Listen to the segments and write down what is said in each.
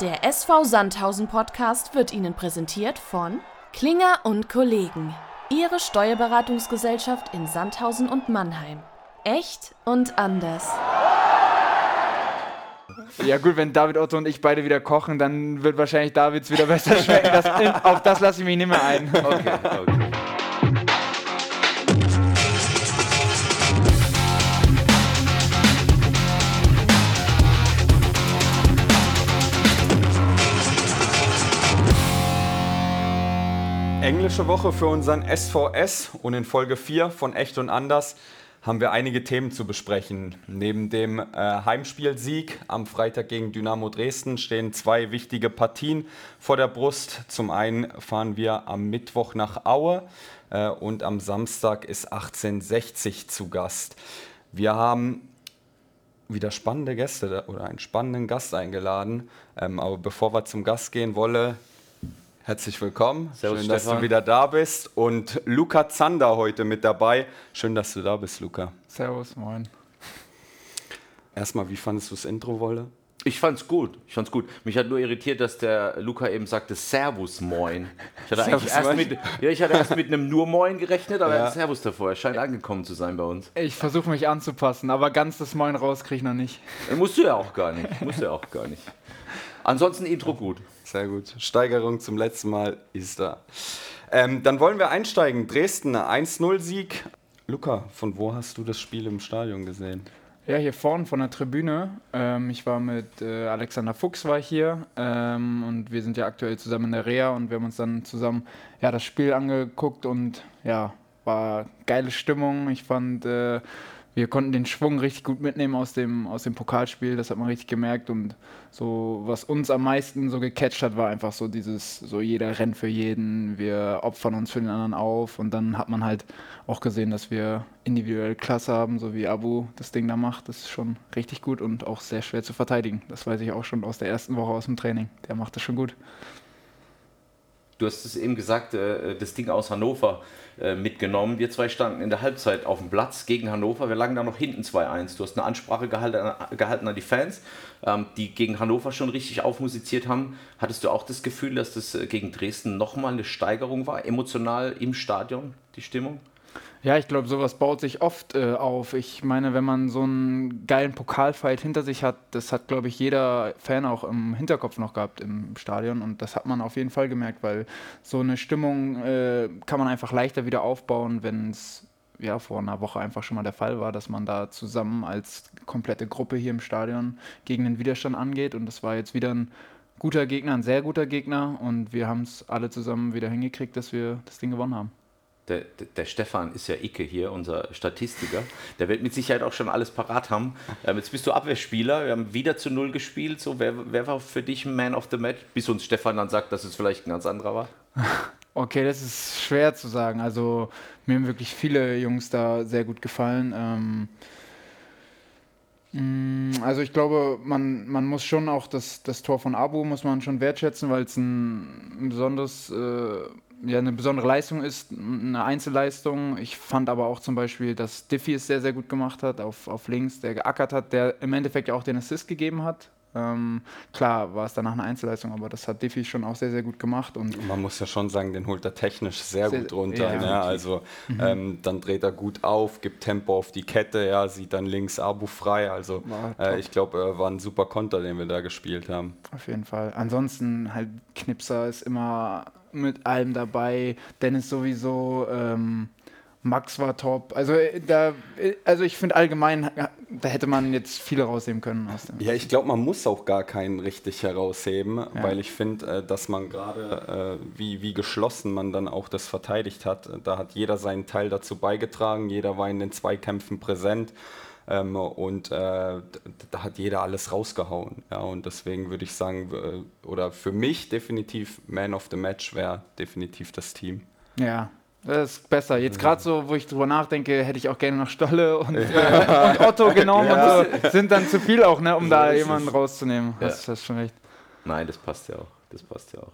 Der SV Sandhausen Podcast wird Ihnen präsentiert von Klinger und Kollegen. Ihre Steuerberatungsgesellschaft in Sandhausen und Mannheim. Echt und anders. Ja gut, wenn David Otto und ich beide wieder kochen, dann wird wahrscheinlich Davids wieder besser schmecken. Das, auf das lasse ich mich nicht mehr ein. Okay, okay. Englische Woche für unseren SVS und in Folge 4 von Echt und Anders haben wir einige Themen zu besprechen. Neben dem äh, Heimspielsieg am Freitag gegen Dynamo Dresden stehen zwei wichtige Partien vor der Brust. Zum einen fahren wir am Mittwoch nach Aue äh, und am Samstag ist 1860 zu Gast. Wir haben wieder spannende Gäste oder einen spannenden Gast eingeladen. Ähm, aber bevor wir zum Gast gehen wollen, Herzlich willkommen. Servus, Schön, dass Stefan. du wieder da bist. Und Luca Zander heute mit dabei. Schön, dass du da bist, Luca. Servus, moin. Erstmal, wie fandest du das Intro, Wolle? Ich fand's gut. Ich fand's gut. Mich hat nur irritiert, dass der Luca eben sagte Servus Moin. Ich hatte, Servus, erst mit, ja, ich hatte erst mit einem nur Moin gerechnet, aber ja. Servus davor. Er scheint angekommen zu sein bei uns. Ich versuche mich anzupassen, aber ganz das Moin raus kriege ich noch nicht. Musst du ja auch gar nicht. Musst du ja auch gar nicht. Ansonsten Intro gut. Sehr gut. Steigerung zum letzten Mal ist da. Ähm, dann wollen wir einsteigen. Dresden, 1-0-Sieg. Luca, von wo hast du das Spiel im Stadion gesehen? Ja, hier vorne von der Tribüne. Ähm, ich war mit äh, Alexander Fuchs war hier ähm, und wir sind ja aktuell zusammen in der Reha und wir haben uns dann zusammen ja, das Spiel angeguckt und ja, war geile Stimmung. Ich fand äh, wir konnten den Schwung richtig gut mitnehmen aus dem, aus dem Pokalspiel, das hat man richtig gemerkt. Und so, was uns am meisten so gecatcht hat, war einfach so dieses, so jeder rennt für jeden, wir opfern uns für den anderen auf. Und dann hat man halt auch gesehen, dass wir individuell Klasse haben, so wie Abu das Ding da macht. Das ist schon richtig gut und auch sehr schwer zu verteidigen. Das weiß ich auch schon aus der ersten Woche aus dem Training. Der macht das schon gut. Du hast es eben gesagt, äh, das Ding aus Hannover äh, mitgenommen. Wir zwei standen in der Halbzeit auf dem Platz gegen Hannover. Wir lagen da noch hinten 2-1. Du hast eine Ansprache gehalten, an die Fans, ähm, die gegen Hannover schon richtig aufmusiziert haben. Hattest du auch das Gefühl, dass das äh, gegen Dresden nochmal eine Steigerung war, emotional im Stadion, die Stimmung? Ja, ich glaube, sowas baut sich oft äh, auf. Ich meine, wenn man so einen geilen Pokalfight hinter sich hat, das hat, glaube ich, jeder Fan auch im Hinterkopf noch gehabt im Stadion. Und das hat man auf jeden Fall gemerkt, weil so eine Stimmung äh, kann man einfach leichter wieder aufbauen, wenn es ja, vor einer Woche einfach schon mal der Fall war, dass man da zusammen als komplette Gruppe hier im Stadion gegen den Widerstand angeht. Und das war jetzt wieder ein guter Gegner, ein sehr guter Gegner. Und wir haben es alle zusammen wieder hingekriegt, dass wir das Ding gewonnen haben der, der, Stefan ist ja Icke hier, unser Statistiker. Der wird mit Sicherheit auch schon alles parat haben. Ähm, jetzt bist du Abwehrspieler. Wir haben wieder zu Null gespielt. So, wer, wer war für dich Man of the Match? Bis uns Stefan dann sagt, dass es vielleicht ein ganz anderer war. Okay, das ist schwer zu sagen. Also mir haben wirklich viele Jungs da sehr gut gefallen. Ähm, mm, also ich glaube, man, man muss schon auch das, das Tor von Abu muss man schon wertschätzen, weil es ein, ein besonderes äh, ja, eine besondere Leistung ist, eine Einzelleistung. Ich fand aber auch zum Beispiel, dass Diffie es sehr, sehr gut gemacht hat auf, auf links, der geackert hat, der im Endeffekt ja auch den Assist gegeben hat. Ähm, klar war es danach eine Einzelleistung, aber das hat Diffie schon auch sehr, sehr gut gemacht. Und Man muss ja schon sagen, den holt er technisch sehr, sehr gut runter. Ja, ne? Also mhm. ähm, dann dreht er gut auf, gibt Tempo auf die Kette, ja, sieht dann links Abu frei. Also äh, ich glaube, äh, war ein super Konter, den wir da gespielt haben. Auf jeden Fall. Ansonsten halt Knipser ist immer mit allem dabei. Dennis sowieso. Ähm, Max war top. Also, äh, da, äh, also ich finde allgemein, da hätte man jetzt viele rausnehmen können. Aus dem ja, ich glaube, man muss auch gar keinen richtig herausheben, ja. weil ich finde, äh, dass man gerade, wie, wie geschlossen man dann auch das verteidigt hat, da hat jeder seinen Teil dazu beigetragen, jeder war in den Zweikämpfen präsent. Ähm, und äh, da hat jeder alles rausgehauen. Ja, und deswegen würde ich sagen, äh, oder für mich definitiv Man of the Match wäre definitiv das Team. Ja, das ist besser. Jetzt gerade so, wo ich drüber nachdenke, hätte ich auch gerne noch Stolle und, äh, und Otto genommen. Ja. Und das sind dann zu viel auch, ne, um so da jemanden rauszunehmen. Ja. Das, das schon recht. Nein, das passt ja auch. Das passt ja auch.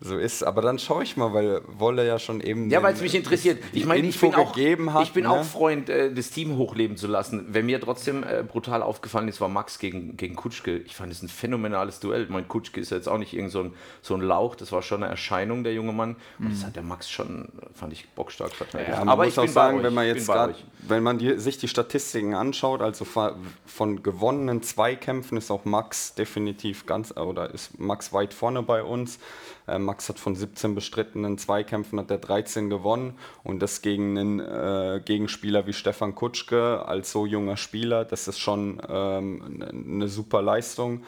So ist. Aber dann schaue ich mal, weil Wolle ja schon eben. Ja, weil es mich interessiert. Ich meine, ich bin, auch, hat, ich bin ne? auch Freund, äh, das Team hochleben zu lassen. Wer mir trotzdem äh, brutal aufgefallen ist, war Max gegen, gegen Kutschke. Ich fand es ein phänomenales Duell. Mein Kutschke ist jetzt auch nicht irgend so ein, so ein Lauch, das war schon eine Erscheinung, der junge Mann. Und das hat der Max schon, fand ich, bockstark verteidigt. Ja, aber ich muss auch sagen, wenn man jetzt gerade, wenn man die, sich die Statistiken anschaut, also von gewonnenen Zweikämpfen ist auch Max definitiv ganz, oder ist Max weit vorne bei uns. Äh, Max hat von 17 bestrittenen Zweikämpfen hat er 13 gewonnen und das gegen einen äh, Gegenspieler wie Stefan Kutschke als so junger Spieler, das ist schon ähm, eine super Leistung.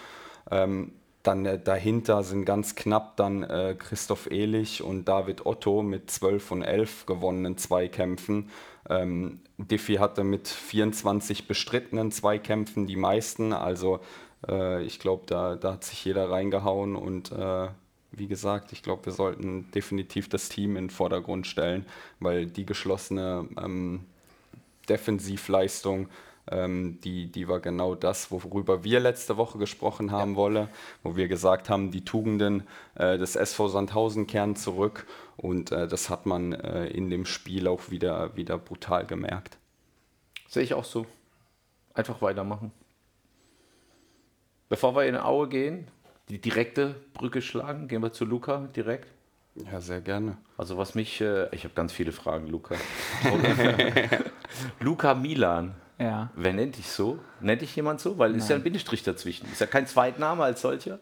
Ähm, dann äh, dahinter sind ganz knapp dann äh, Christoph Ehlich und David Otto mit 12 und 11 gewonnenen Zweikämpfen. Ähm, Diffie hatte mit 24 bestrittenen Zweikämpfen die meisten. Also äh, ich glaube, da, da hat sich jeder reingehauen und äh, wie gesagt, ich glaube, wir sollten definitiv das Team in den Vordergrund stellen, weil die geschlossene ähm, Defensivleistung, ähm, die, die war genau das, worüber wir letzte Woche gesprochen haben ja. wollen, wo wir gesagt haben, die Tugenden äh, des SV Sandhausen kehren zurück und äh, das hat man äh, in dem Spiel auch wieder, wieder brutal gemerkt. Sehe ich auch so. Einfach weitermachen. Bevor wir in Aue gehen, die direkte Brücke schlagen? Gehen wir zu Luca direkt? Ja, sehr gerne. Also was mich, äh, ich habe ganz viele Fragen, Luca. Luca Milan. Ja. Wer nennt dich so? Nennt dich jemand so? Weil es ist ja ein Bindestrich dazwischen. Ist ja kein Zweitname als solcher.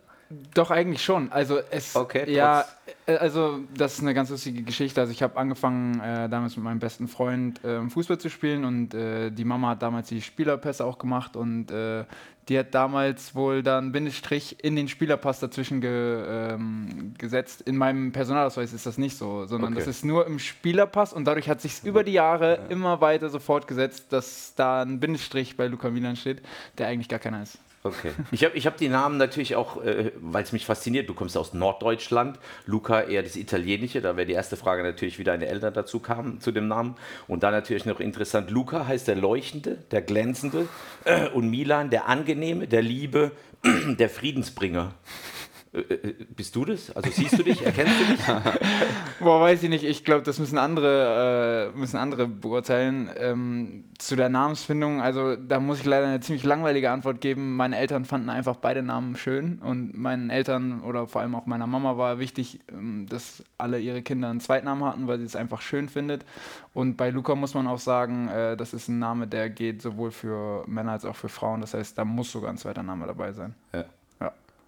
Doch, eigentlich schon. Also es okay, ja, äh, also das ist eine ganz lustige Geschichte. Also ich habe angefangen äh, damals mit meinem besten Freund äh, Fußball zu spielen und äh, die Mama hat damals die Spielerpässe auch gemacht und äh, die hat damals wohl dann Bindestrich in den Spielerpass dazwischen ge, ähm, gesetzt. In meinem Personalausweis ist das nicht so, sondern okay. das ist nur im Spielerpass und dadurch hat sich über die Jahre ja. immer weiter so fortgesetzt, dass da ein Bindestrich bei Luca Milan steht, der eigentlich gar keiner ist. Okay. Ich habe ich hab die Namen natürlich auch, äh, weil es mich fasziniert. Du kommst aus Norddeutschland, Luca eher das Italienische. Da wäre die erste Frage natürlich, wie deine Eltern dazu kamen, zu dem Namen. Und dann natürlich noch interessant, Luca heißt der Leuchtende, der Glänzende äh, und Milan der Angenehme, der Liebe, der Friedensbringer. Äh, bist du das? Also siehst du dich? Erkennst du dich? Boah, weiß ich nicht. Ich glaube, das müssen andere, äh, müssen andere beurteilen. Ähm, zu der Namensfindung, also da muss ich leider eine ziemlich langweilige Antwort geben. Meine Eltern fanden einfach beide Namen schön und meinen Eltern oder vor allem auch meiner Mama war wichtig, ähm, dass alle ihre Kinder einen Zweitnamen hatten, weil sie es einfach schön findet. Und bei Luca muss man auch sagen, äh, das ist ein Name, der geht sowohl für Männer als auch für Frauen. Das heißt, da muss sogar ein zweiter Name dabei sein. Ja.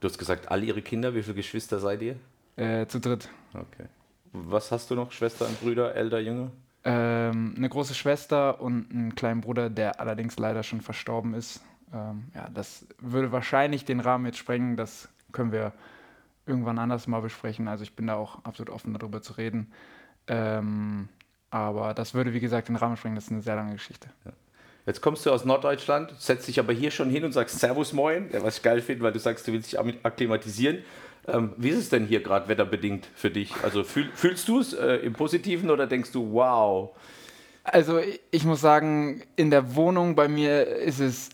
Du hast gesagt, alle ihre Kinder, wie viele Geschwister seid ihr? Äh, zu dritt. Okay. Was hast du noch? Schwester und Brüder, älter, jünger? Ähm, eine große Schwester und einen kleinen Bruder, der allerdings leider schon verstorben ist. Ähm, ja, das würde wahrscheinlich den Rahmen jetzt sprengen. Das können wir irgendwann anders mal besprechen. Also ich bin da auch absolut offen darüber zu reden. Ähm, aber das würde, wie gesagt, den Rahmen sprengen. Das ist eine sehr lange Geschichte. Ja. Jetzt kommst du aus Norddeutschland, setzt dich aber hier schon hin und sagst Servus Moin, was ich geil finde, weil du sagst, du willst dich akklimatisieren. Ähm, wie ist es denn hier gerade wetterbedingt für dich? Also fühl, fühlst du es äh, im Positiven oder denkst du, wow? Also ich muss sagen, in der Wohnung bei mir ist es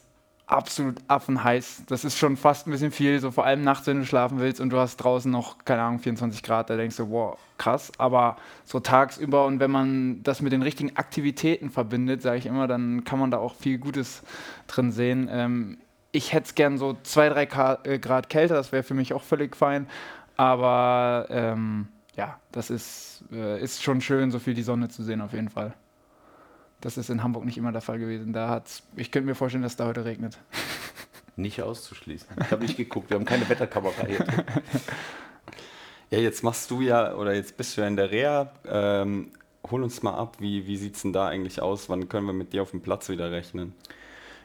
absolut affenheiß. Das ist schon fast ein bisschen viel, so vor allem nachts, wenn du schlafen willst und du hast draußen noch, keine Ahnung, 24 Grad, da denkst du, wow, krass. Aber so tagsüber und wenn man das mit den richtigen Aktivitäten verbindet, sage ich immer, dann kann man da auch viel Gutes drin sehen. Ähm, ich hätte es gern so 2, 3 äh, Grad kälter, das wäre für mich auch völlig fein. Aber ähm, ja, das ist, äh, ist schon schön, so viel die Sonne zu sehen, auf jeden Fall. Das ist in Hamburg nicht immer der Fall gewesen. Da hat's, ich könnte mir vorstellen, dass da heute regnet. Nicht auszuschließen. Ich habe nicht geguckt, wir haben keine Wetterkamera hier. Ja, jetzt machst du ja, oder jetzt bist du ja in der Reha. Ähm, hol uns mal ab, wie, wie sieht es denn da eigentlich aus? Wann können wir mit dir auf dem Platz wieder rechnen?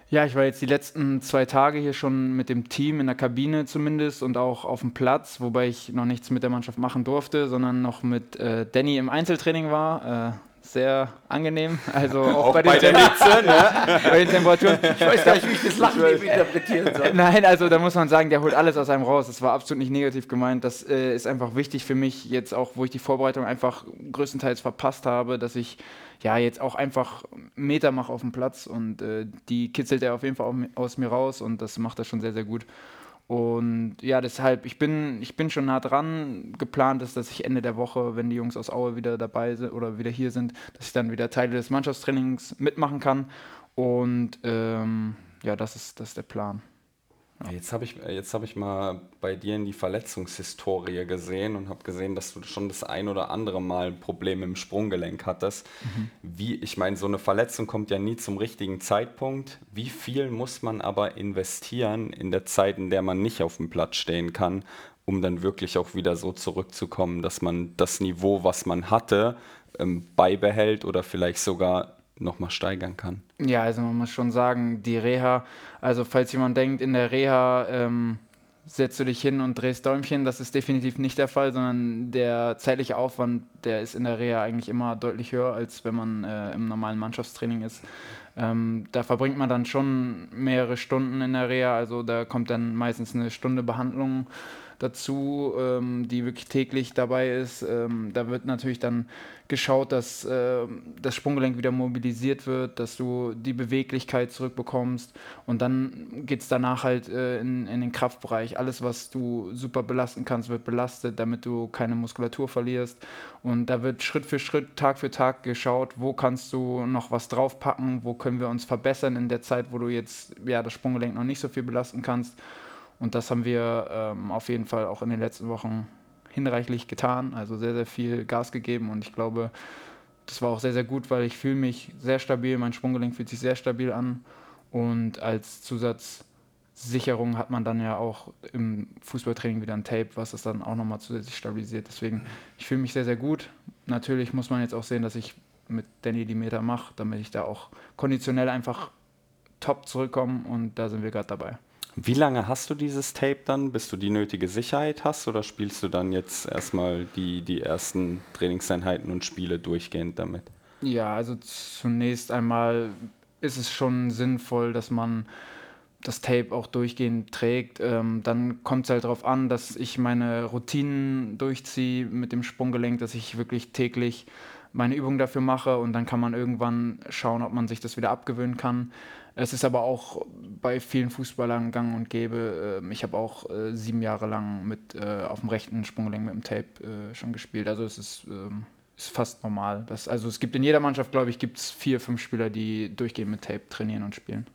Ja, ich war jetzt die letzten zwei Tage hier schon mit dem Team in der Kabine zumindest und auch auf dem Platz, wobei ich noch nichts mit der Mannschaft machen durfte, sondern noch mit äh, Danny im Einzeltraining war. Äh, sehr angenehm. Also auch, auch bei, bei der Hitze, ne? bei den Temperaturen. Ich weiß gar nicht, wie ich das Lachen interpretieren soll. Nein, also da muss man sagen, der holt alles aus einem raus. Das war absolut nicht negativ gemeint. Das äh, ist einfach wichtig für mich jetzt auch, wo ich die Vorbereitung einfach größtenteils verpasst habe, dass ich ja jetzt auch einfach Meter mache auf dem Platz und äh, die kitzelt er auf jeden Fall aus mir raus und das macht er schon sehr, sehr gut. Und ja, deshalb, ich bin, ich bin schon nah dran. Geplant ist, dass ich Ende der Woche, wenn die Jungs aus Aue wieder dabei sind oder wieder hier sind, dass ich dann wieder Teile des Mannschaftstrainings mitmachen kann. Und ähm, ja, das ist, das ist der Plan. Ja. Jetzt habe ich, hab ich mal bei dir in die Verletzungshistorie gesehen und habe gesehen, dass du schon das ein oder andere Mal ein Problem im Sprunggelenk hattest. Mhm. Wie, ich meine, so eine Verletzung kommt ja nie zum richtigen Zeitpunkt. Wie viel muss man aber investieren in der Zeit, in der man nicht auf dem Platz stehen kann, um dann wirklich auch wieder so zurückzukommen, dass man das Niveau, was man hatte, ähm, beibehält oder vielleicht sogar nochmal steigern kann. Ja, also man muss schon sagen, die Reha, also falls jemand denkt, in der Reha ähm, setzt du dich hin und drehst Däumchen, das ist definitiv nicht der Fall, sondern der zeitliche Aufwand, der ist in der Reha eigentlich immer deutlich höher, als wenn man äh, im normalen Mannschaftstraining ist. Ähm, da verbringt man dann schon mehrere Stunden in der Reha, also da kommt dann meistens eine Stunde Behandlung dazu, ähm, die wirklich täglich dabei ist. Ähm, da wird natürlich dann geschaut, dass äh, das Sprunggelenk wieder mobilisiert wird, dass du die Beweglichkeit zurückbekommst und dann geht es danach halt äh, in, in den Kraftbereich. Alles, was du super belasten kannst, wird belastet, damit du keine Muskulatur verlierst und da wird Schritt für Schritt, Tag für Tag geschaut, wo kannst du noch was draufpacken, wo können wir uns verbessern in der Zeit, wo du jetzt ja, das Sprunggelenk noch nicht so viel belasten kannst und das haben wir ähm, auf jeden Fall auch in den letzten Wochen hinreichlich getan, also sehr, sehr viel Gas gegeben und ich glaube, das war auch sehr, sehr gut, weil ich fühle mich sehr stabil, mein Sprunggelenk fühlt sich sehr stabil an und als Zusatzsicherung hat man dann ja auch im Fußballtraining wieder ein Tape, was es dann auch nochmal zusätzlich stabilisiert. Deswegen, ich fühle mich sehr, sehr gut. Natürlich muss man jetzt auch sehen, dass ich mit Danny die Meter mache, damit ich da auch konditionell einfach top zurückkomme und da sind wir gerade dabei. Wie lange hast du dieses Tape dann, bis du die nötige Sicherheit hast? Oder spielst du dann jetzt erstmal die, die ersten Trainingseinheiten und Spiele durchgehend damit? Ja, also zunächst einmal ist es schon sinnvoll, dass man das Tape auch durchgehend trägt. Ähm, dann kommt es halt darauf an, dass ich meine Routinen durchziehe mit dem Sprunggelenk, dass ich wirklich täglich meine Übungen dafür mache und dann kann man irgendwann schauen, ob man sich das wieder abgewöhnen kann. Es ist aber auch bei vielen Fußballern gang und gäbe. Ähm, ich habe auch äh, sieben Jahre lang mit äh, auf dem rechten Sprunggelenk mit dem Tape äh, schon gespielt. Also es ist, ähm, ist fast normal. Das, also es gibt in jeder Mannschaft, glaube ich, gibt es vier, fünf Spieler, die durchgehend mit Tape trainieren und spielen.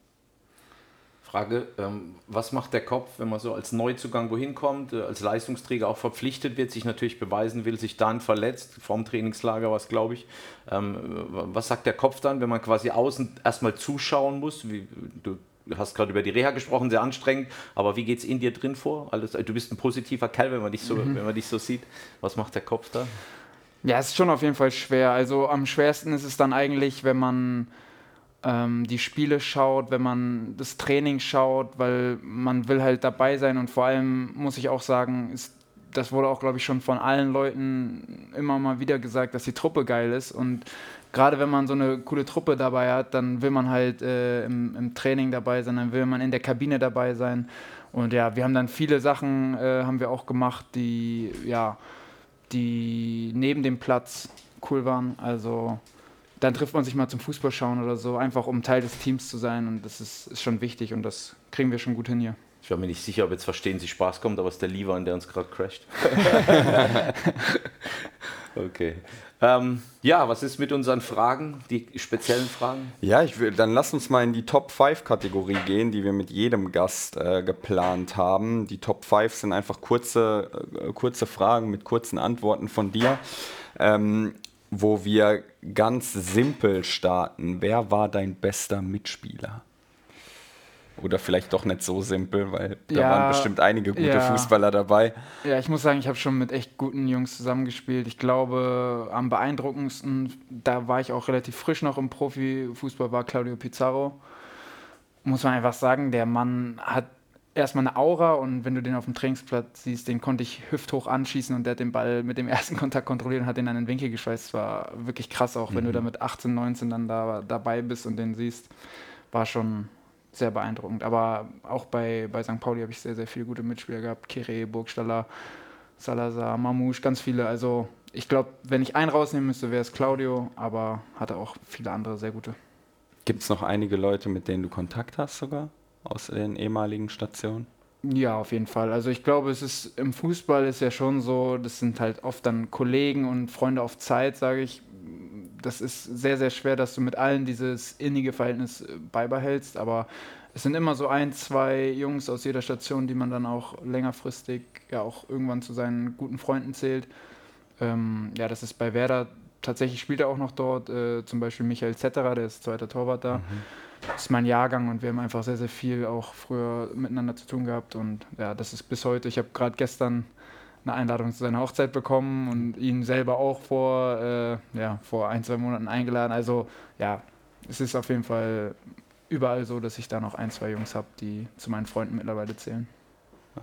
Frage, ähm, was macht der Kopf, wenn man so als Neuzugang wohin kommt, äh, als Leistungsträger auch verpflichtet wird, sich natürlich beweisen will, sich dann verletzt, vorm Trainingslager was glaube ich. Ähm, was sagt der Kopf dann, wenn man quasi außen erstmal zuschauen muss? Wie, du hast gerade über die Reha gesprochen, sehr anstrengend, aber wie geht es in dir drin vor? Alles, du bist ein positiver Kerl, wenn man, dich so, mhm. wenn man dich so sieht. Was macht der Kopf da? Ja, es ist schon auf jeden Fall schwer. Also am schwersten ist es dann eigentlich, wenn man ähm, die Spiele schaut, wenn man das Training schaut, weil man will halt dabei sein. Und vor allem muss ich auch sagen, ist, das wurde auch, glaube ich, schon von allen Leuten immer mal wieder gesagt, dass die Truppe geil ist. Und gerade wenn man so eine coole Truppe dabei hat, dann will man halt äh, im, im, Training dabei sein, dann will man in der Kabine dabei sein. Und ja, wir haben dann viele Sachen äh, haben wir auch gemacht, die ja, die neben dem Platz cool waren, also dann trifft man sich mal zum Fußball schauen oder so, einfach um Teil des Teams zu sein. Und das ist, ist schon wichtig und das kriegen wir schon gut hin hier. Ich war mir nicht sicher, ob jetzt verstehen Sie Spaß kommt, aber es ist der Lieber, der uns gerade crasht. okay. Ähm, ja, was ist mit unseren Fragen, die speziellen Fragen? Ja, ich will, dann lass uns mal in die Top 5 Kategorie gehen, die wir mit jedem Gast äh, geplant haben. Die Top 5 sind einfach kurze, äh, kurze Fragen mit kurzen Antworten von dir. Ähm, wo wir ganz simpel starten. Wer war dein bester Mitspieler? Oder vielleicht doch nicht so simpel, weil da ja, waren bestimmt einige gute ja. Fußballer dabei. Ja, ich muss sagen, ich habe schon mit echt guten Jungs zusammengespielt. Ich glaube, am beeindruckendsten, da war ich auch relativ frisch noch im Profifußball, war Claudio Pizarro. Muss man einfach sagen, der Mann hat erstmal eine Aura und wenn du den auf dem Trainingsplatz siehst, den konnte ich hüfthoch anschießen und der hat den Ball mit dem ersten Kontakt kontrolliert und hat den an den Winkel geschweißt. War wirklich krass, auch mhm. wenn du mhm. da mit 18, 19 dann da dabei bist und den siehst, war schon sehr beeindruckend. Aber auch bei, bei St. Pauli habe ich sehr, sehr viele gute Mitspieler gehabt. Kire, Burgstaller, Salazar, Mamouche, ganz viele. Also ich glaube, wenn ich einen rausnehmen müsste, wäre es Claudio, aber hatte auch viele andere sehr gute. Gibt es noch einige Leute, mit denen du Kontakt hast sogar? Aus den ehemaligen Stationen? Ja, auf jeden Fall. Also ich glaube, es ist im Fußball ist ja schon so, das sind halt oft dann Kollegen und Freunde auf Zeit, sage ich. Das ist sehr, sehr schwer, dass du mit allen dieses innige Verhältnis äh, beibehältst, aber es sind immer so ein, zwei Jungs aus jeder Station, die man dann auch längerfristig ja auch irgendwann zu seinen guten Freunden zählt. Ähm, ja, das ist bei Werder tatsächlich spielt er auch noch dort, äh, zum Beispiel Michael Zetterer, der ist zweiter Torwart da. Mhm. Das ist mein Jahrgang und wir haben einfach sehr, sehr viel auch früher miteinander zu tun gehabt und ja, das ist bis heute. Ich habe gerade gestern eine Einladung zu seiner Hochzeit bekommen und ihn selber auch vor, äh, ja, vor ein, zwei Monaten eingeladen. Also ja, es ist auf jeden Fall überall so, dass ich da noch ein, zwei Jungs habe, die zu meinen Freunden mittlerweile zählen.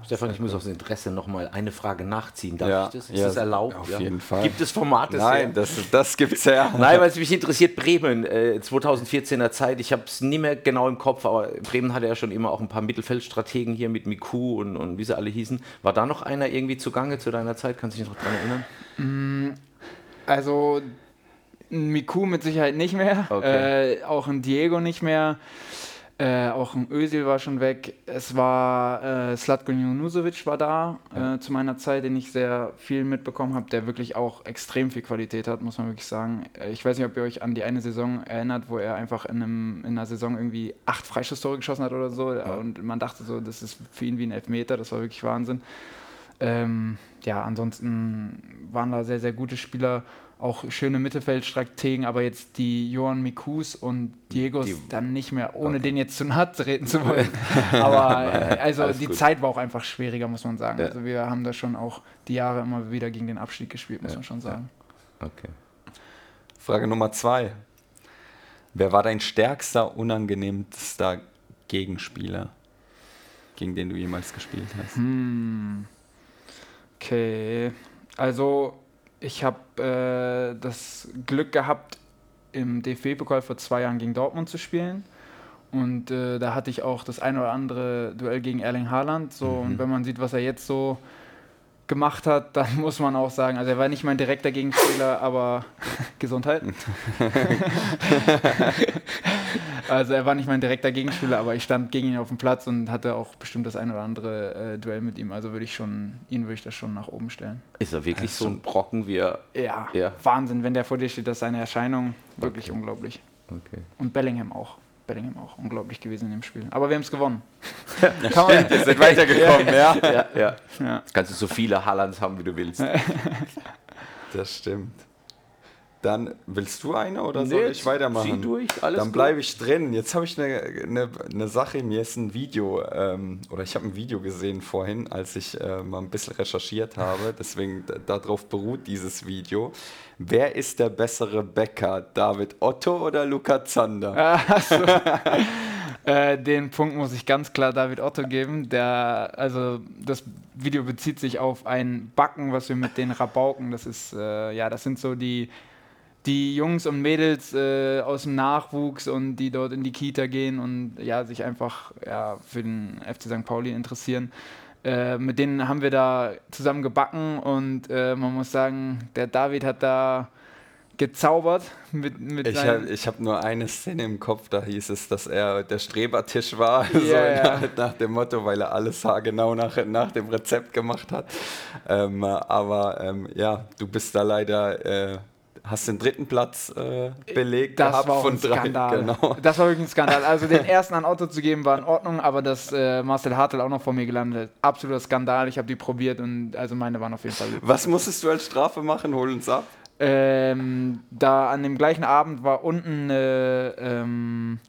Stefan, ich muss aus Interesse noch mal eine Frage nachziehen. Darf ja, ich das? Ist ja, das erlaubt? Auf ja. jeden Fall. Gibt es Formate? Nein, das, das gibt es ja. Nein, weil es mich interessiert, Bremen, äh, 2014er Zeit, ich habe es nie mehr genau im Kopf, aber Bremen hatte ja schon immer auch ein paar Mittelfeldstrategen hier mit Miku und, und wie sie alle hießen. War da noch einer irgendwie zugange zu deiner Zeit? Kannst du dich noch daran erinnern? Mm, also Miku mit Sicherheit nicht mehr, okay. äh, auch ein Diego nicht mehr. Äh, auch ein Özil war schon weg. Es war äh, Slatko Junusovic war da ja. äh, zu meiner Zeit, den ich sehr viel mitbekommen habe, der wirklich auch extrem viel Qualität hat, muss man wirklich sagen. Äh, ich weiß nicht, ob ihr euch an die eine Saison erinnert, wo er einfach in, einem, in einer Saison irgendwie acht Freischusstore geschossen hat oder so. Ja. Und man dachte so, das ist für ihn wie ein Elfmeter. Das war wirklich Wahnsinn. Ähm, ja, ansonsten waren da sehr, sehr gute Spieler auch schöne Mittelfeldstrategen, aber jetzt die Johan Mikus und Diegos die, dann nicht mehr, ohne okay. den jetzt zu nahe treten zu wollen. aber äh, also die gut. Zeit war auch einfach schwieriger, muss man sagen. Ja. Also wir haben da schon auch die Jahre immer wieder gegen den Abstieg gespielt, muss ja. man schon sagen. Okay. Frage Nummer zwei. Wer war dein stärkster, unangenehmster Gegenspieler, gegen den du jemals gespielt hast? Hm. Okay. Also ich habe äh, das Glück gehabt, im DFB-Pokal vor zwei Jahren gegen Dortmund zu spielen. Und äh, da hatte ich auch das ein oder andere Duell gegen Erling Haaland. So, mhm. Und wenn man sieht, was er jetzt so gemacht hat, dann muss man auch sagen, also er war nicht mein direkter Gegenspieler, aber Gesundheit. also er war nicht mein direkter Gegenspieler, aber ich stand gegen ihn auf dem Platz und hatte auch bestimmt das ein oder andere äh, Duell mit ihm. Also würde ich schon, ihn würde ich das schon nach oben stellen. Ist er wirklich also, so ein Brocken, wie er. Ja, ja, Wahnsinn, wenn der vor dir steht, das ist seine Erscheinung wirklich okay. unglaublich. Okay. Und Bellingham auch. Bellingham auch unglaublich gewesen in dem Spiel. Aber wir haben es gewonnen. Kann man wir sind weitergekommen, ja. Ja, ja. ja. Kannst du so viele Hallands haben, wie du willst. das stimmt. Dann willst du eine oder nee, soll ich weitermachen? durch, alles Dann bleibe ich drin. Jetzt habe ich eine, eine, eine, Sache, mir ist ein Video, ähm, oder ich habe ein Video gesehen vorhin, als ich äh, mal ein bisschen recherchiert habe. Deswegen darauf beruht dieses Video. Wer ist der bessere Bäcker? David Otto oder Luca Zander? Also, äh, den Punkt muss ich ganz klar David Otto geben. Der, also das Video bezieht sich auf ein Backen, was wir mit den Rabauken, das ist, äh, ja, das sind so die die Jungs und Mädels äh, aus dem Nachwuchs und die dort in die Kita gehen und ja, sich einfach ja, für den FC St. Pauli interessieren. Äh, mit denen haben wir da zusammen gebacken und äh, man muss sagen, der David hat da gezaubert mit, mit Ich habe hab nur eine Szene im Kopf, da hieß es, dass er der Strebertisch war, yeah, so nach, nach, dem Motto, weil er alles genau nach, nach dem Rezept gemacht hat. Ähm, aber ähm, ja, du bist da leider äh, hast den dritten Platz äh, belegt das war von drei. Skandal. Genau. Das war wirklich ein Skandal. Also den ersten an Otto zu geben war in Ordnung, aber dass äh, Marcel Hartl auch noch vor mir gelandet ist, absoluter Skandal. Ich habe die probiert und also meine waren auf jeden Fall. Was musstest du als Strafe machen? Hol uns ab. Ähm, da an dem gleichen Abend war unten eine, ähm,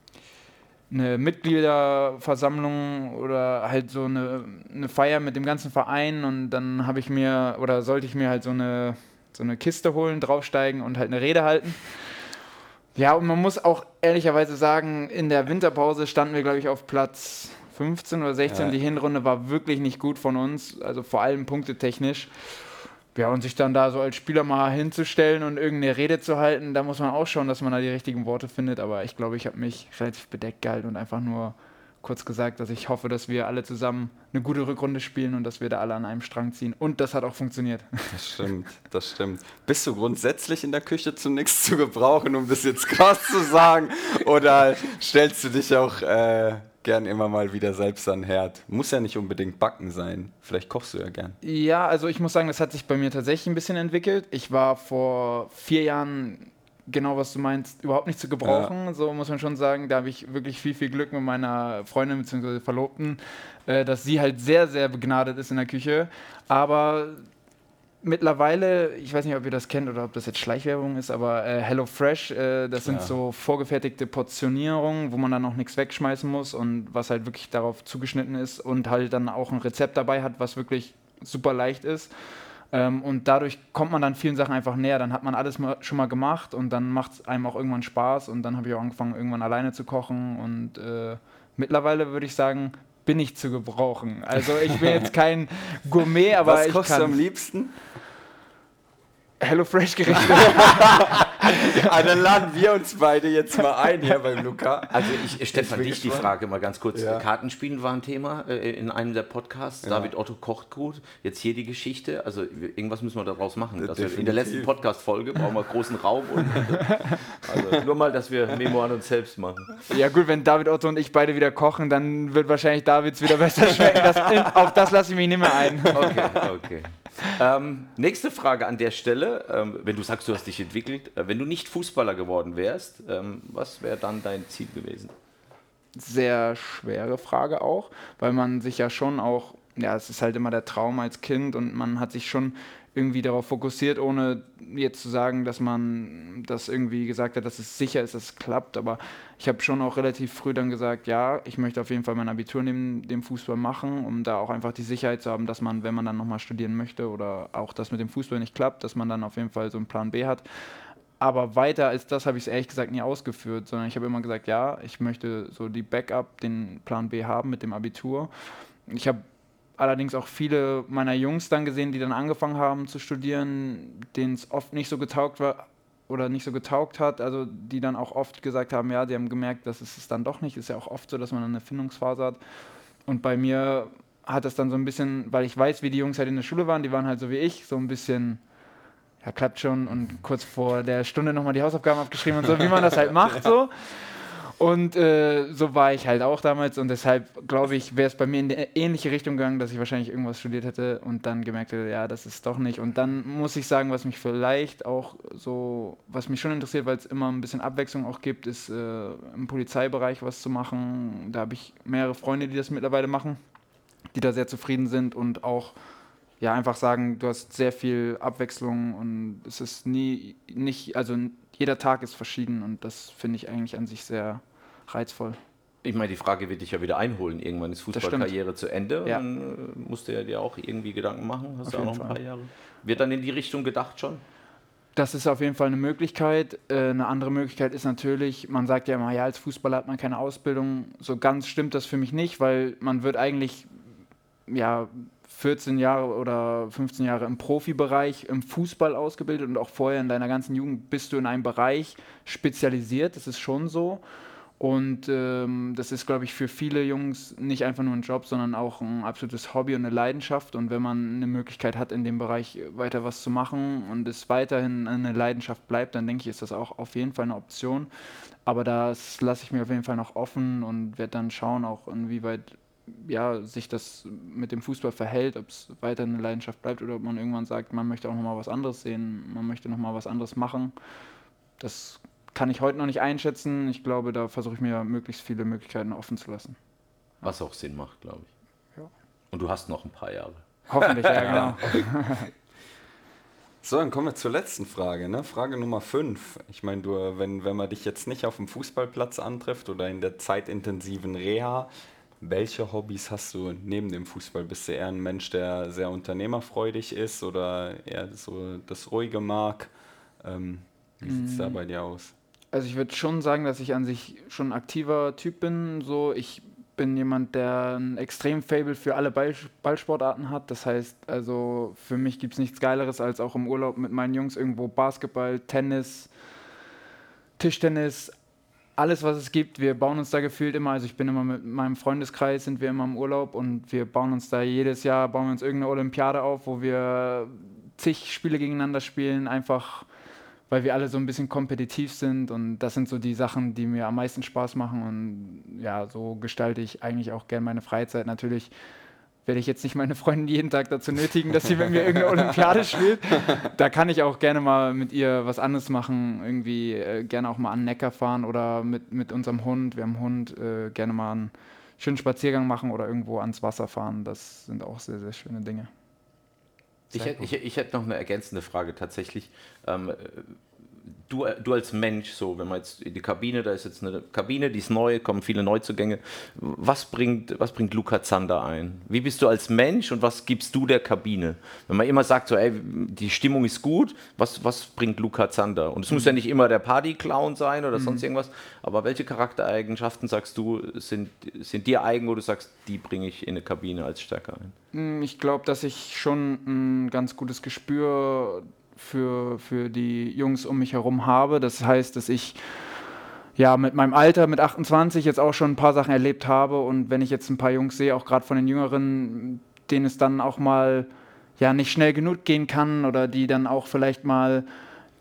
eine Mitgliederversammlung oder halt so eine, eine Feier mit dem ganzen Verein und dann habe ich mir oder sollte ich mir halt so eine so eine Kiste holen, draufsteigen und halt eine Rede halten. Ja, und man muss auch ehrlicherweise sagen, in der Winterpause standen wir, glaube ich, auf Platz 15 oder 16. Ja. Die Hinrunde war wirklich nicht gut von uns, also vor allem punktetechnisch. Ja, und sich dann da so als Spieler mal hinzustellen und irgendeine Rede zu halten, da muss man auch schauen, dass man da die richtigen Worte findet. Aber ich glaube, ich habe mich relativ bedeckt gehalten und einfach nur kurz gesagt, dass ich hoffe, dass wir alle zusammen eine gute Rückrunde spielen und dass wir da alle an einem Strang ziehen. Und das hat auch funktioniert. Das stimmt, das stimmt. Bist du grundsätzlich in der Küche zu nichts zu gebrauchen, um das jetzt krass zu sagen? Oder stellst du dich auch äh, gern immer mal wieder selbst an Herd. Muss ja nicht unbedingt backen sein. Vielleicht kochst du ja gern. Ja, also ich muss sagen, das hat sich bei mir tatsächlich ein bisschen entwickelt. Ich war vor vier Jahren genau was du meinst, überhaupt nicht zu gebrauchen. Ja. So muss man schon sagen, da habe ich wirklich viel, viel Glück mit meiner Freundin bzw. Verlobten, äh, dass sie halt sehr, sehr begnadet ist in der Küche. Aber mittlerweile, ich weiß nicht, ob ihr das kennt oder ob das jetzt Schleichwerbung ist, aber äh, HelloFresh, äh, das sind ja. so vorgefertigte Portionierungen, wo man dann noch nichts wegschmeißen muss und was halt wirklich darauf zugeschnitten ist und halt dann auch ein Rezept dabei hat, was wirklich super leicht ist. Ähm, und dadurch kommt man dann vielen Sachen einfach näher. Dann hat man alles mal, schon mal gemacht und dann macht es einem auch irgendwann Spaß. Und dann habe ich auch angefangen, irgendwann alleine zu kochen. Und äh, mittlerweile würde ich sagen, bin ich zu gebrauchen. Also ich bin jetzt kein Gourmet, aber Was ich kochst du am liebsten? HelloFresh-Gerichte. ah, dann laden wir uns beide jetzt mal ein hier beim Luca. Also ich, Stefan, dich die Frage mal ganz kurz. Ja. Kartenspielen war ein Thema äh, in einem der Podcasts. Ja. David Otto kocht gut. Jetzt hier die Geschichte. Also irgendwas müssen wir daraus machen. Dass wir in der letzten Podcast-Folge brauchen wir großen Raum. Und, also nur mal, dass wir Memo an uns selbst machen. Ja gut, wenn David Otto und ich beide wieder kochen, dann wird wahrscheinlich Davids wieder besser schmecken. Das, auf das lasse ich mich nicht mehr ein. Okay, okay. Ähm, nächste Frage an der Stelle. Ähm, wenn du sagst, du hast dich entwickelt, äh, wenn du nicht Fußballer geworden wärst, ähm, was wäre dann dein Ziel gewesen? Sehr schwere Frage auch, weil man sich ja schon auch, ja, es ist halt immer der Traum als Kind und man hat sich schon irgendwie darauf fokussiert, ohne jetzt zu sagen, dass man das irgendwie gesagt hat, dass es sicher ist, dass es klappt. Aber ich habe schon auch relativ früh dann gesagt, ja, ich möchte auf jeden Fall mein Abitur neben dem Fußball machen, um da auch einfach die Sicherheit zu haben, dass man, wenn man dann nochmal studieren möchte oder auch das mit dem Fußball nicht klappt, dass man dann auf jeden Fall so einen Plan B hat. Aber weiter als das habe ich es ehrlich gesagt nie ausgeführt, sondern ich habe immer gesagt, ja, ich möchte so die Backup, den Plan B haben mit dem Abitur. Ich habe allerdings auch viele meiner Jungs dann gesehen, die dann angefangen haben zu studieren, denen es oft nicht so getaugt war oder nicht so getaugt hat, also die dann auch oft gesagt haben, ja, die haben gemerkt, dass es es dann doch nicht ist. ja auch oft so, dass man eine Findungsphase hat. Und bei mir hat das dann so ein bisschen, weil ich weiß, wie die Jungs halt in der Schule waren, die waren halt so wie ich, so ein bisschen, ja, klappt schon und kurz vor der Stunde nochmal die Hausaufgaben abgeschrieben und so, wie man das halt macht so. Und äh, so war ich halt auch damals und deshalb glaube ich, wäre es bei mir in eine ähnliche Richtung gegangen, dass ich wahrscheinlich irgendwas studiert hätte und dann gemerkt hätte, ja, das ist doch nicht. Und dann muss ich sagen, was mich vielleicht auch so, was mich schon interessiert, weil es immer ein bisschen Abwechslung auch gibt, ist äh, im Polizeibereich was zu machen. Da habe ich mehrere Freunde, die das mittlerweile machen, die da sehr zufrieden sind und auch ja, einfach sagen, du hast sehr viel Abwechslung und es ist nie, nicht, also jeder Tag ist verschieden und das finde ich eigentlich an sich sehr reizvoll. Ich meine, die Frage wird dich ja wieder einholen. Irgendwann ist Fußballkarriere zu Ende. Ja. Dann äh, musst du ja dir auch irgendwie Gedanken machen. Hast du auch noch ein paar Jahre. Wird dann in die Richtung gedacht schon? Das ist auf jeden Fall eine Möglichkeit. Äh, eine andere Möglichkeit ist natürlich, man sagt ja immer, ja, als Fußballer hat man keine Ausbildung. So ganz stimmt das für mich nicht, weil man wird eigentlich ja, 14 Jahre oder 15 Jahre im Profibereich im Fußball ausgebildet und auch vorher in deiner ganzen Jugend bist du in einem Bereich spezialisiert. Das ist schon so. Und ähm, das ist, glaube ich, für viele Jungs nicht einfach nur ein Job, sondern auch ein absolutes Hobby und eine Leidenschaft. Und wenn man eine Möglichkeit hat, in dem Bereich weiter was zu machen und es weiterhin eine Leidenschaft bleibt, dann denke ich, ist das auch auf jeden Fall eine Option. Aber das lasse ich mir auf jeden Fall noch offen und werde dann schauen, auch inwieweit ja, sich das mit dem Fußball verhält, ob es weiter eine Leidenschaft bleibt oder ob man irgendwann sagt, man möchte auch nochmal was anderes sehen, man möchte nochmal was anderes machen. Das kann ich heute noch nicht einschätzen. Ich glaube, da versuche ich mir möglichst viele Möglichkeiten offen zu lassen. Was auch Sinn macht, glaube ich. Ja. Und du hast noch ein paar Jahre. Hoffentlich, ja, genau. So, dann kommen wir zur letzten Frage. Ne? Frage Nummer 5. Ich meine, du, wenn, wenn man dich jetzt nicht auf dem Fußballplatz antrifft oder in der zeitintensiven Reha, welche Hobbys hast du neben dem Fußball? Bist du eher ein Mensch, der sehr unternehmerfreudig ist oder eher so das Ruhige mag? Ähm, wie sieht es mm. da bei dir aus? Also ich würde schon sagen, dass ich an sich schon ein aktiver Typ bin. So, ich bin jemand, der ein extrem Fable für alle Ball Ballsportarten hat. Das heißt, also für mich gibt es nichts Geileres, als auch im Urlaub mit meinen Jungs irgendwo Basketball, Tennis, Tischtennis, alles, was es gibt. Wir bauen uns da gefühlt immer, also ich bin immer mit meinem Freundeskreis, sind wir immer im Urlaub und wir bauen uns da jedes Jahr, bauen wir uns irgendeine Olympiade auf, wo wir zig Spiele gegeneinander spielen, einfach weil wir alle so ein bisschen kompetitiv sind und das sind so die Sachen, die mir am meisten Spaß machen und ja, so gestalte ich eigentlich auch gerne meine Freizeit. Natürlich werde ich jetzt nicht meine Freundin jeden Tag dazu nötigen, dass sie mit mir irgendeine Olympiade spielt. Da kann ich auch gerne mal mit ihr was anderes machen, irgendwie äh, gerne auch mal an Neckar fahren oder mit, mit unserem Hund, wir haben einen Hund, äh, gerne mal einen schönen Spaziergang machen oder irgendwo ans Wasser fahren. Das sind auch sehr, sehr schöne Dinge. Ich, ich, ich hätte noch eine ergänzende Frage tatsächlich. Ähm, du, du als Mensch, so, wenn man jetzt in die Kabine, da ist jetzt eine Kabine, die ist neu, kommen viele Neuzugänge. Was bringt, was bringt Luca Zander ein? Wie bist du als Mensch und was gibst du der Kabine? Wenn man immer sagt, so, ey, die Stimmung ist gut, was, was bringt Luca Zander? Und es mhm. muss ja nicht immer der Party-Clown sein oder mhm. sonst irgendwas, aber welche Charaktereigenschaften sagst du, sind, sind dir eigen, wo du sagst, die bringe ich in eine Kabine als Stärke ein? Hm, ich glaube, dass ich schon ein ganz gutes Gespür für, für die Jungs um mich herum habe. Das heißt, dass ich ja mit meinem Alter, mit 28, jetzt auch schon ein paar Sachen erlebt habe. Und wenn ich jetzt ein paar Jungs sehe, auch gerade von den Jüngeren, denen es dann auch mal ja nicht schnell genug gehen kann oder die dann auch vielleicht mal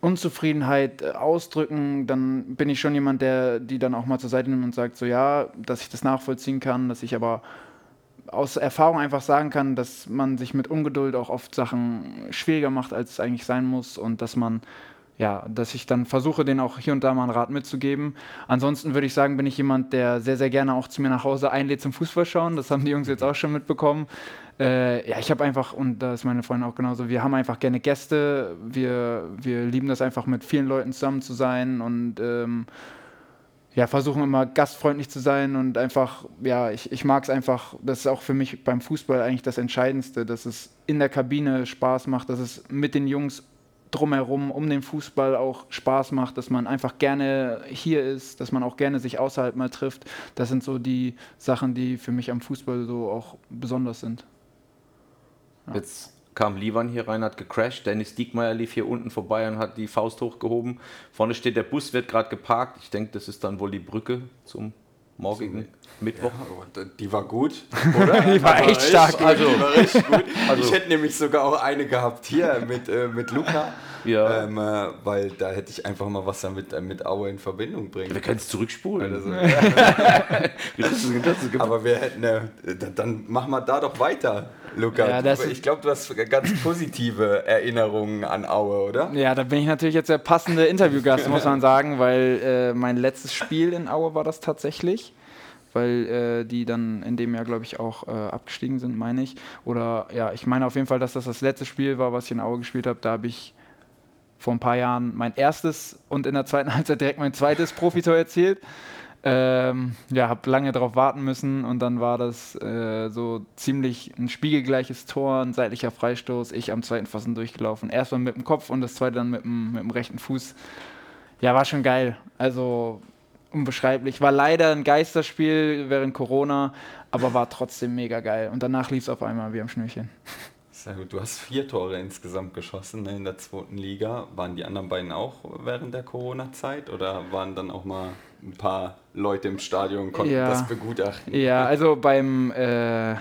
Unzufriedenheit äh, ausdrücken, dann bin ich schon jemand, der die dann auch mal zur Seite nimmt und sagt, so ja, dass ich das nachvollziehen kann, dass ich aber aus Erfahrung einfach sagen kann, dass man sich mit Ungeduld auch oft Sachen schwieriger macht, als es eigentlich sein muss und dass man ja, dass ich dann versuche, den auch hier und da mal einen Rat mitzugeben. Ansonsten würde ich sagen, bin ich jemand, der sehr, sehr gerne auch zu mir nach Hause einlädt zum Fußball schauen. Das haben die Jungs jetzt auch schon mitbekommen. Äh, ja, ich habe einfach, und da ist meine Freundin auch genauso, wir haben einfach gerne Gäste. Wir, wir lieben das einfach, mit vielen Leuten zusammen zu sein und ähm, ja, versuchen immer gastfreundlich zu sein und einfach, ja, ich, ich mag es einfach, das ist auch für mich beim Fußball eigentlich das Entscheidendste, dass es in der Kabine Spaß macht, dass es mit den Jungs drumherum, um den Fußball auch Spaß macht, dass man einfach gerne hier ist, dass man auch gerne sich außerhalb mal trifft. Das sind so die Sachen, die für mich am Fußball so auch besonders sind. Ja. Jetzt kam Livan hier rein, hat gecrashed. Dennis Diekmeyer lief hier unten vorbei und hat die Faust hochgehoben. Vorne steht der Bus, wird gerade geparkt. Ich denke, das ist dann wohl die Brücke zum morgigen Mittwoch. Ja, die war gut, oder? die war echt stark. Also, die war richtig gut. Also, ich hätte nämlich sogar auch eine gehabt hier mit, äh, mit Luca. Ja. Ähm, äh, weil da hätte ich einfach mal was damit äh, mit Aue in Verbindung bringen. Wir können es zurückspulen. Also, Aber wir hätten, äh, dann machen wir da doch weiter, Luca. Ja, ich glaube, du hast ganz positive Erinnerungen an Aue, oder? Ja, da bin ich natürlich jetzt der passende Interviewgast, muss man sagen, weil äh, mein letztes Spiel in Aue war das tatsächlich weil äh, die dann in dem Jahr, glaube ich, auch äh, abgestiegen sind, meine ich. Oder ja, ich meine auf jeden Fall, dass das das letzte Spiel war, was ich in Aue gespielt habe. Da habe ich vor ein paar Jahren mein erstes und in der zweiten Halbzeit direkt mein zweites Profitor erzielt. Ähm, ja, habe lange darauf warten müssen und dann war das äh, so ziemlich ein spiegelgleiches Tor, ein seitlicher Freistoß. Ich am zweiten Pfosten durchgelaufen. Erstmal mit dem Kopf und das zweite dann mit dem, mit dem rechten Fuß. Ja, war schon geil. Also unbeschreiblich. War leider ein Geisterspiel während Corona, aber war trotzdem mega geil. Und danach lief es auf einmal wie am Schnürchen. Sehr gut. Du hast vier Tore insgesamt geschossen in der zweiten Liga. Waren die anderen beiden auch während der Corona-Zeit oder waren dann auch mal ein paar Leute im Stadion und konnten ja. das begutachten? Ja, also beim äh,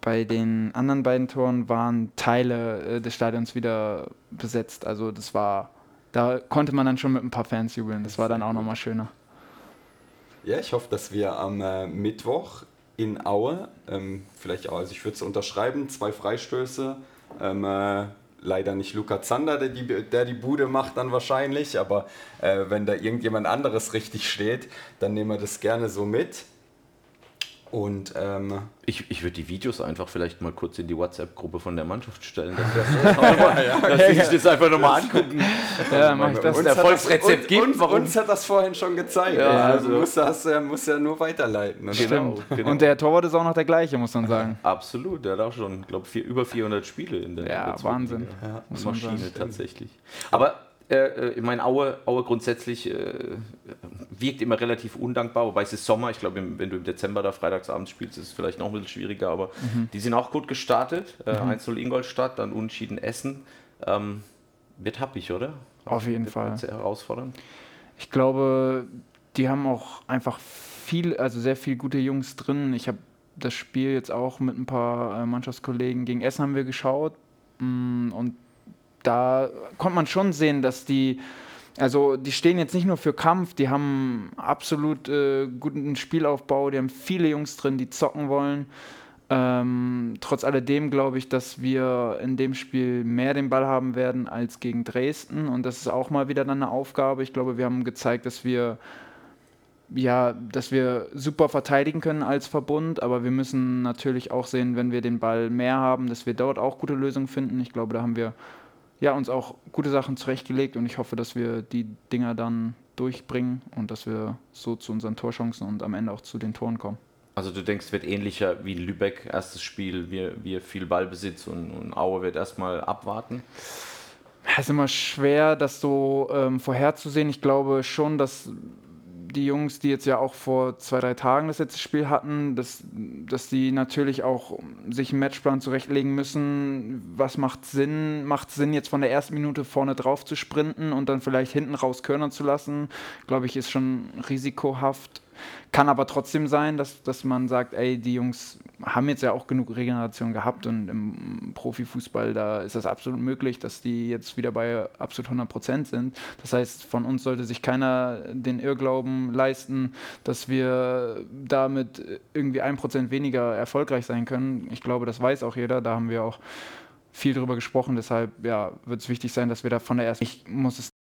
bei den anderen beiden Toren waren Teile äh, des Stadions wieder besetzt. Also das war, da konnte man dann schon mit ein paar Fans jubeln. Das war dann auch nochmal schöner. Ja, ich hoffe, dass wir am äh, Mittwoch in Aue, ähm, vielleicht auch, also ich würde es unterschreiben, zwei Freistöße. Ähm, äh, leider nicht Luca Zander, der die, der die Bude macht dann wahrscheinlich, aber äh, wenn da irgendjemand anderes richtig steht, dann nehmen wir das gerne so mit. Und ähm, ich, ich würde die Videos einfach vielleicht mal kurz in die WhatsApp-Gruppe von der Mannschaft stellen, dass, das ja, dass sie sich das einfach nochmal angucken. Ja, mach ich das. Uns Erfolgsrezept gibt. Warum? Uns hat das vorhin schon gezeigt. Ja, also du musst das ja, musst ja nur weiterleiten. Genau, Stimmt. Genau. Und der Torwart ist auch noch der gleiche, muss man sagen. Absolut, der hat auch schon, glaube ich, über 400 Spiele in der Ja, der Wahnsinn. Ja, Maschine tatsächlich. Aber äh, ich meine, Aue, Aue grundsätzlich äh, wirkt immer relativ undankbar, wobei es ist Sommer. Ich glaube, wenn du im Dezember da freitagsabends spielst, ist es vielleicht noch ein bisschen schwieriger, aber mhm. die sind auch gut gestartet. Äh, mhm. 1-0 Ingolstadt, dann Unentschieden Essen. Ähm, wird happig, oder? Auf jeden wird Fall. Sehr herausfordernd. Ich glaube, die haben auch einfach viel, also sehr viele gute Jungs drin. Ich habe das Spiel jetzt auch mit ein paar äh, Mannschaftskollegen gegen Essen haben wir geschaut mm, und da konnte man schon sehen, dass die also die stehen jetzt nicht nur für Kampf, die haben absolut äh, guten Spielaufbau, die haben viele Jungs drin, die zocken wollen. Ähm, trotz alledem glaube ich, dass wir in dem Spiel mehr den Ball haben werden als gegen Dresden und das ist auch mal wieder dann eine Aufgabe. Ich glaube, wir haben gezeigt, dass wir ja, dass wir super verteidigen können als Verbund, aber wir müssen natürlich auch sehen, wenn wir den Ball mehr haben, dass wir dort auch gute Lösungen finden. Ich glaube, da haben wir ja, uns auch gute Sachen zurechtgelegt und ich hoffe, dass wir die Dinger dann durchbringen und dass wir so zu unseren Torchancen und am Ende auch zu den Toren kommen. Also du denkst, wird ähnlicher wie Lübeck, erstes Spiel, wir, wir viel Ballbesitz und, und Aue wird erstmal abwarten? Es ist immer schwer, das so ähm, vorherzusehen. Ich glaube schon, dass die Jungs, die jetzt ja auch vor zwei, drei Tagen das letzte Spiel hatten, dass, dass die natürlich auch sich einen Matchplan zurechtlegen müssen. Was macht Sinn? Macht Sinn, jetzt von der ersten Minute vorne drauf zu sprinten und dann vielleicht hinten raus körnern zu lassen? Glaube ich, ist schon risikohaft. Kann aber trotzdem sein, dass, dass man sagt, ey, die Jungs haben jetzt ja auch genug Regeneration gehabt und im Profifußball, da ist das absolut möglich, dass die jetzt wieder bei absolut 100 Prozent sind. Das heißt, von uns sollte sich keiner den Irrglauben leisten, dass wir damit irgendwie ein Prozent weniger erfolgreich sein können. Ich glaube, das weiß auch jeder. Da haben wir auch viel drüber gesprochen. Deshalb ja, wird es wichtig sein, dass wir da von der ersten. Ich muss es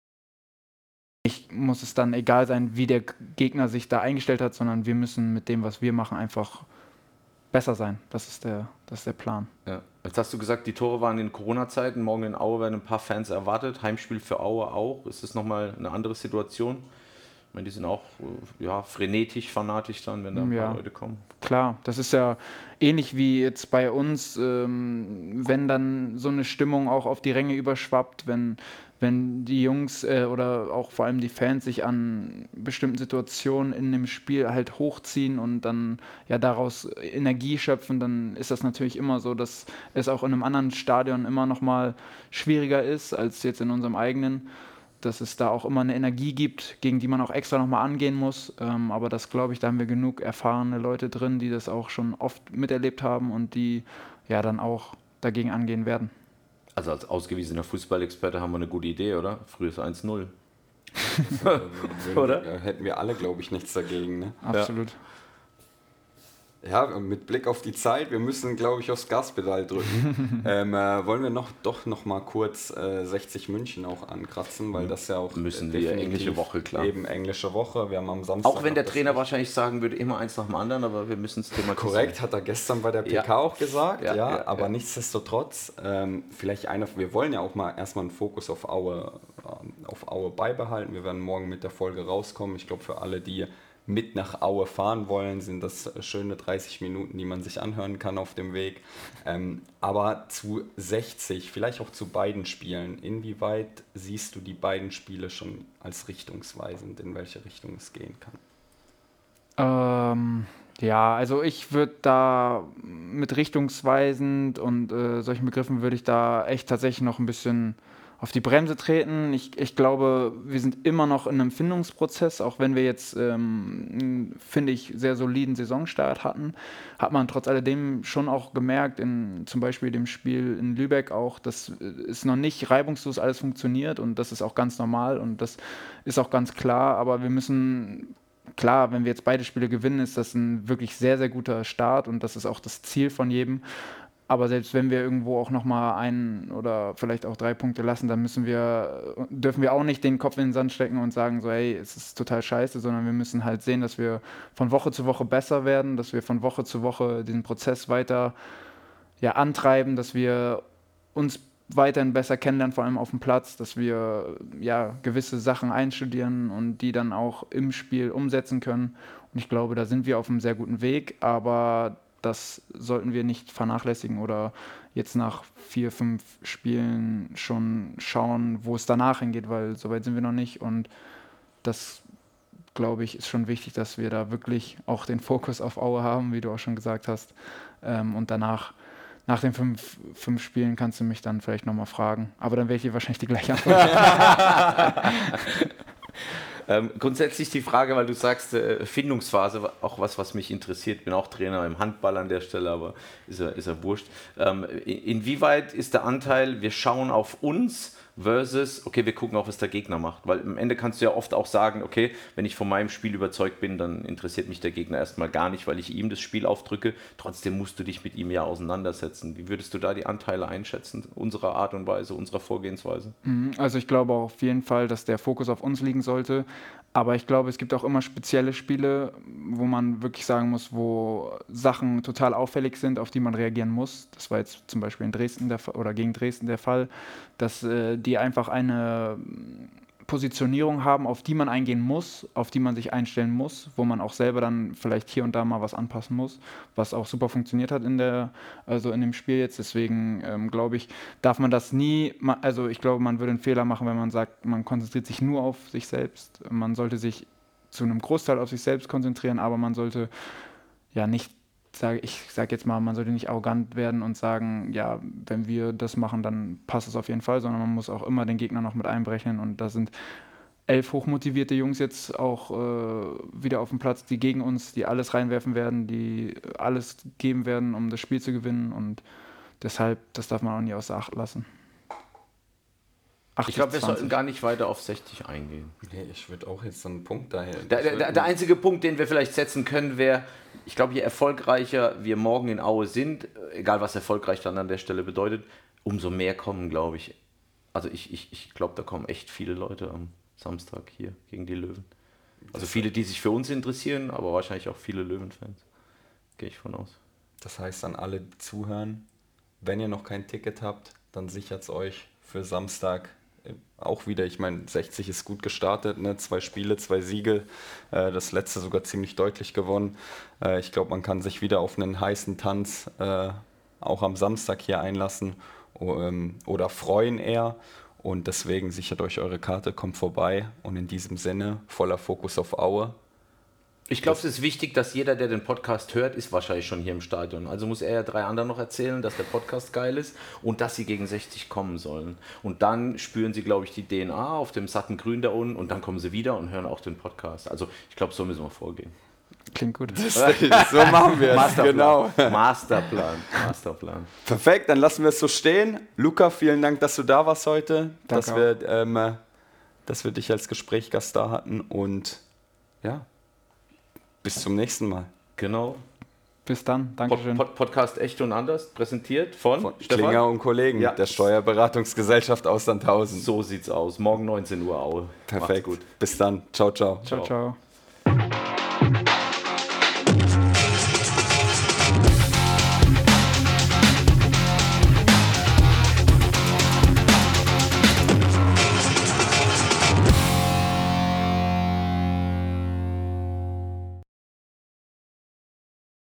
ich muss es dann egal sein, wie der Gegner sich da eingestellt hat, sondern wir müssen mit dem, was wir machen, einfach besser sein. Das ist der, das ist der Plan. Ja. Jetzt hast du gesagt, die Tore waren in Corona-Zeiten. Morgen in Aue werden ein paar Fans erwartet. Heimspiel für Aue auch. Ist das nochmal eine andere Situation? Ich meine, die sind auch äh, ja, frenetisch, fanatisch dann, wenn da ein ja, paar Leute kommen. Klar, das ist ja ähnlich wie jetzt bei uns, ähm, wenn dann so eine Stimmung auch auf die Ränge überschwappt, wenn wenn die Jungs äh, oder auch vor allem die Fans sich an bestimmten Situationen in dem Spiel halt hochziehen und dann ja daraus Energie schöpfen, dann ist das natürlich immer so, dass es auch in einem anderen Stadion immer noch mal schwieriger ist als jetzt in unserem eigenen, dass es da auch immer eine Energie gibt, gegen die man auch extra noch mal angehen muss. Ähm, aber das glaube ich, da haben wir genug erfahrene Leute drin, die das auch schon oft miterlebt haben und die ja dann auch dagegen angehen werden. Also als ausgewiesener Fußballexperte haben wir eine gute Idee, oder? Frühes 1-0. oder? Hätten wir alle, glaube ich, nichts dagegen. Ne? Absolut. Ja. Ja, mit Blick auf die Zeit, wir müssen, glaube ich, aufs Gaspedal drücken. ähm, äh, wollen wir noch doch noch mal kurz äh, 60 München auch ankratzen, weil das ja auch müssen wir englische Woche klar. Eben englische Woche. Wir haben am Samstag auch wenn der Trainer wahrscheinlich sagen würde, immer eins nach dem anderen, aber wir müssen es thematisieren. Korrekt, hat er gestern bei der PK ja. auch gesagt. Ja, ja, ja aber nichtsdestotrotz, ähm, vielleicht einer. Wir wollen ja auch mal erstmal einen Fokus auf Aue, äh, auf Aue beibehalten. Wir werden morgen mit der Folge rauskommen. Ich glaube für alle, die mit nach Aue fahren wollen, sind das schöne 30 Minuten, die man sich anhören kann auf dem Weg. Ähm, aber zu 60, vielleicht auch zu beiden Spielen, inwieweit siehst du die beiden Spiele schon als richtungsweisend, in welche Richtung es gehen kann? Ähm, ja, also ich würde da mit richtungsweisend und äh, solchen Begriffen würde ich da echt tatsächlich noch ein bisschen auf die Bremse treten. Ich, ich glaube, wir sind immer noch in einem Findungsprozess, auch wenn wir jetzt, ähm, finde ich, sehr soliden Saisonstart hatten, hat man trotz alledem schon auch gemerkt, in zum Beispiel dem Spiel in Lübeck auch, dass es noch nicht reibungslos alles funktioniert und das ist auch ganz normal und das ist auch ganz klar, aber wir müssen klar, wenn wir jetzt beide Spiele gewinnen, ist das ein wirklich sehr, sehr guter Start und das ist auch das Ziel von jedem. Aber selbst wenn wir irgendwo auch nochmal einen oder vielleicht auch drei Punkte lassen, dann müssen wir, dürfen wir auch nicht den Kopf in den Sand stecken und sagen, so, hey, es ist total scheiße, sondern wir müssen halt sehen, dass wir von Woche zu Woche besser werden, dass wir von Woche zu Woche den Prozess weiter ja, antreiben, dass wir uns weiterhin besser kennenlernen, vor allem auf dem Platz, dass wir ja gewisse Sachen einstudieren und die dann auch im Spiel umsetzen können. Und ich glaube, da sind wir auf einem sehr guten Weg, aber das sollten wir nicht vernachlässigen oder jetzt nach vier, fünf Spielen schon schauen, wo es danach hingeht, weil so weit sind wir noch nicht. Und das, glaube ich, ist schon wichtig, dass wir da wirklich auch den Fokus auf Aue haben, wie du auch schon gesagt hast. Ähm, und danach, nach den fünf, fünf Spielen, kannst du mich dann vielleicht nochmal fragen. Aber dann werde ich dir wahrscheinlich die gleiche Antwort. Ähm, grundsätzlich die Frage, weil du sagst, äh, Findungsphase, auch was, was mich interessiert, bin auch Trainer im Handball an der Stelle, aber ist ja, ist ja wurscht. Ähm, inwieweit ist der Anteil, wir schauen auf uns versus, okay, wir gucken auch, was der Gegner macht. Weil am Ende kannst du ja oft auch sagen, okay, wenn ich von meinem Spiel überzeugt bin, dann interessiert mich der Gegner erstmal gar nicht, weil ich ihm das Spiel aufdrücke. Trotzdem musst du dich mit ihm ja auseinandersetzen. Wie würdest du da die Anteile einschätzen, unserer Art und Weise, unserer Vorgehensweise? Mhm, also ich glaube auf jeden Fall, dass der Fokus auf uns liegen sollte. Aber ich glaube, es gibt auch immer spezielle Spiele, wo man wirklich sagen muss, wo Sachen total auffällig sind, auf die man reagieren muss. Das war jetzt zum Beispiel in Dresden der oder gegen Dresden der Fall, dass äh, die einfach eine Positionierung haben, auf die man eingehen muss, auf die man sich einstellen muss, wo man auch selber dann vielleicht hier und da mal was anpassen muss, was auch super funktioniert hat in der, also in dem Spiel jetzt. Deswegen ähm, glaube ich, darf man das nie, also ich glaube, man würde einen Fehler machen, wenn man sagt, man konzentriert sich nur auf sich selbst. Man sollte sich zu einem Großteil auf sich selbst konzentrieren, aber man sollte ja nicht sage ich sage jetzt mal, man sollte nicht arrogant werden und sagen, ja, wenn wir das machen, dann passt es auf jeden Fall, sondern man muss auch immer den Gegner noch mit einberechnen und da sind elf hochmotivierte Jungs jetzt auch äh, wieder auf dem Platz, die gegen uns, die alles reinwerfen werden, die alles geben werden, um das Spiel zu gewinnen und deshalb, das darf man auch nie außer Acht lassen. 80, ich glaube, wir 20. sollten gar nicht weiter auf 60 eingehen. Nee, ich würde auch jetzt so einen Punkt daher. Der, der, der, einzige Punkt, den wir vielleicht setzen können, wäre, ich glaube, je erfolgreicher wir morgen in Aue sind, egal was erfolgreich dann an der Stelle bedeutet, umso mehr kommen, glaube ich. Also ich, ich, ich glaube, da kommen echt viele Leute am Samstag hier gegen die Löwen. Also viele, die sich für uns interessieren, aber wahrscheinlich auch viele Löwenfans. Gehe ich von aus. Das heißt an alle, die zuhören, wenn ihr noch kein Ticket habt, dann sichert es euch für Samstag auch wieder, ich meine, 60 ist gut gestartet, ne? zwei Spiele, zwei Siege, äh, das letzte sogar ziemlich deutlich gewonnen. Äh, ich glaube, man kann sich wieder auf einen heißen Tanz äh, auch am Samstag hier einlassen ähm, oder freuen eher. Und deswegen sichert euch eure Karte, kommt vorbei und in diesem Sinne voller Fokus auf Aue. Ich glaube, es ist wichtig, dass jeder, der den Podcast hört, ist wahrscheinlich schon hier im Stadion. Also muss er ja drei anderen noch erzählen, dass der Podcast geil ist und dass sie gegen 60 kommen sollen. Und dann spüren sie, glaube ich, die DNA auf dem satten Grün da unten und dann kommen sie wieder und hören auch den Podcast. Also ich glaube, so müssen wir vorgehen. Klingt gut. so machen wir es. Masterplan. Genau. Masterplan. Masterplan. Perfekt, dann lassen wir es so stehen. Luca, vielen Dank, dass du da warst heute, Danke dass wir, ähm, dass wir dich als Gesprächsgast da hatten und ja, bis zum nächsten Mal. Genau. Bis dann. Dankeschön. Pod, Pod, Podcast Echt und Anders, präsentiert von, von Klinger und Kollegen ja. der Steuerberatungsgesellschaft aus Sandhausen. So sieht's aus. Morgen 19 Uhr Aue. Perfekt. Bis dann. Ciao, ciao. Ciao, ciao. ciao.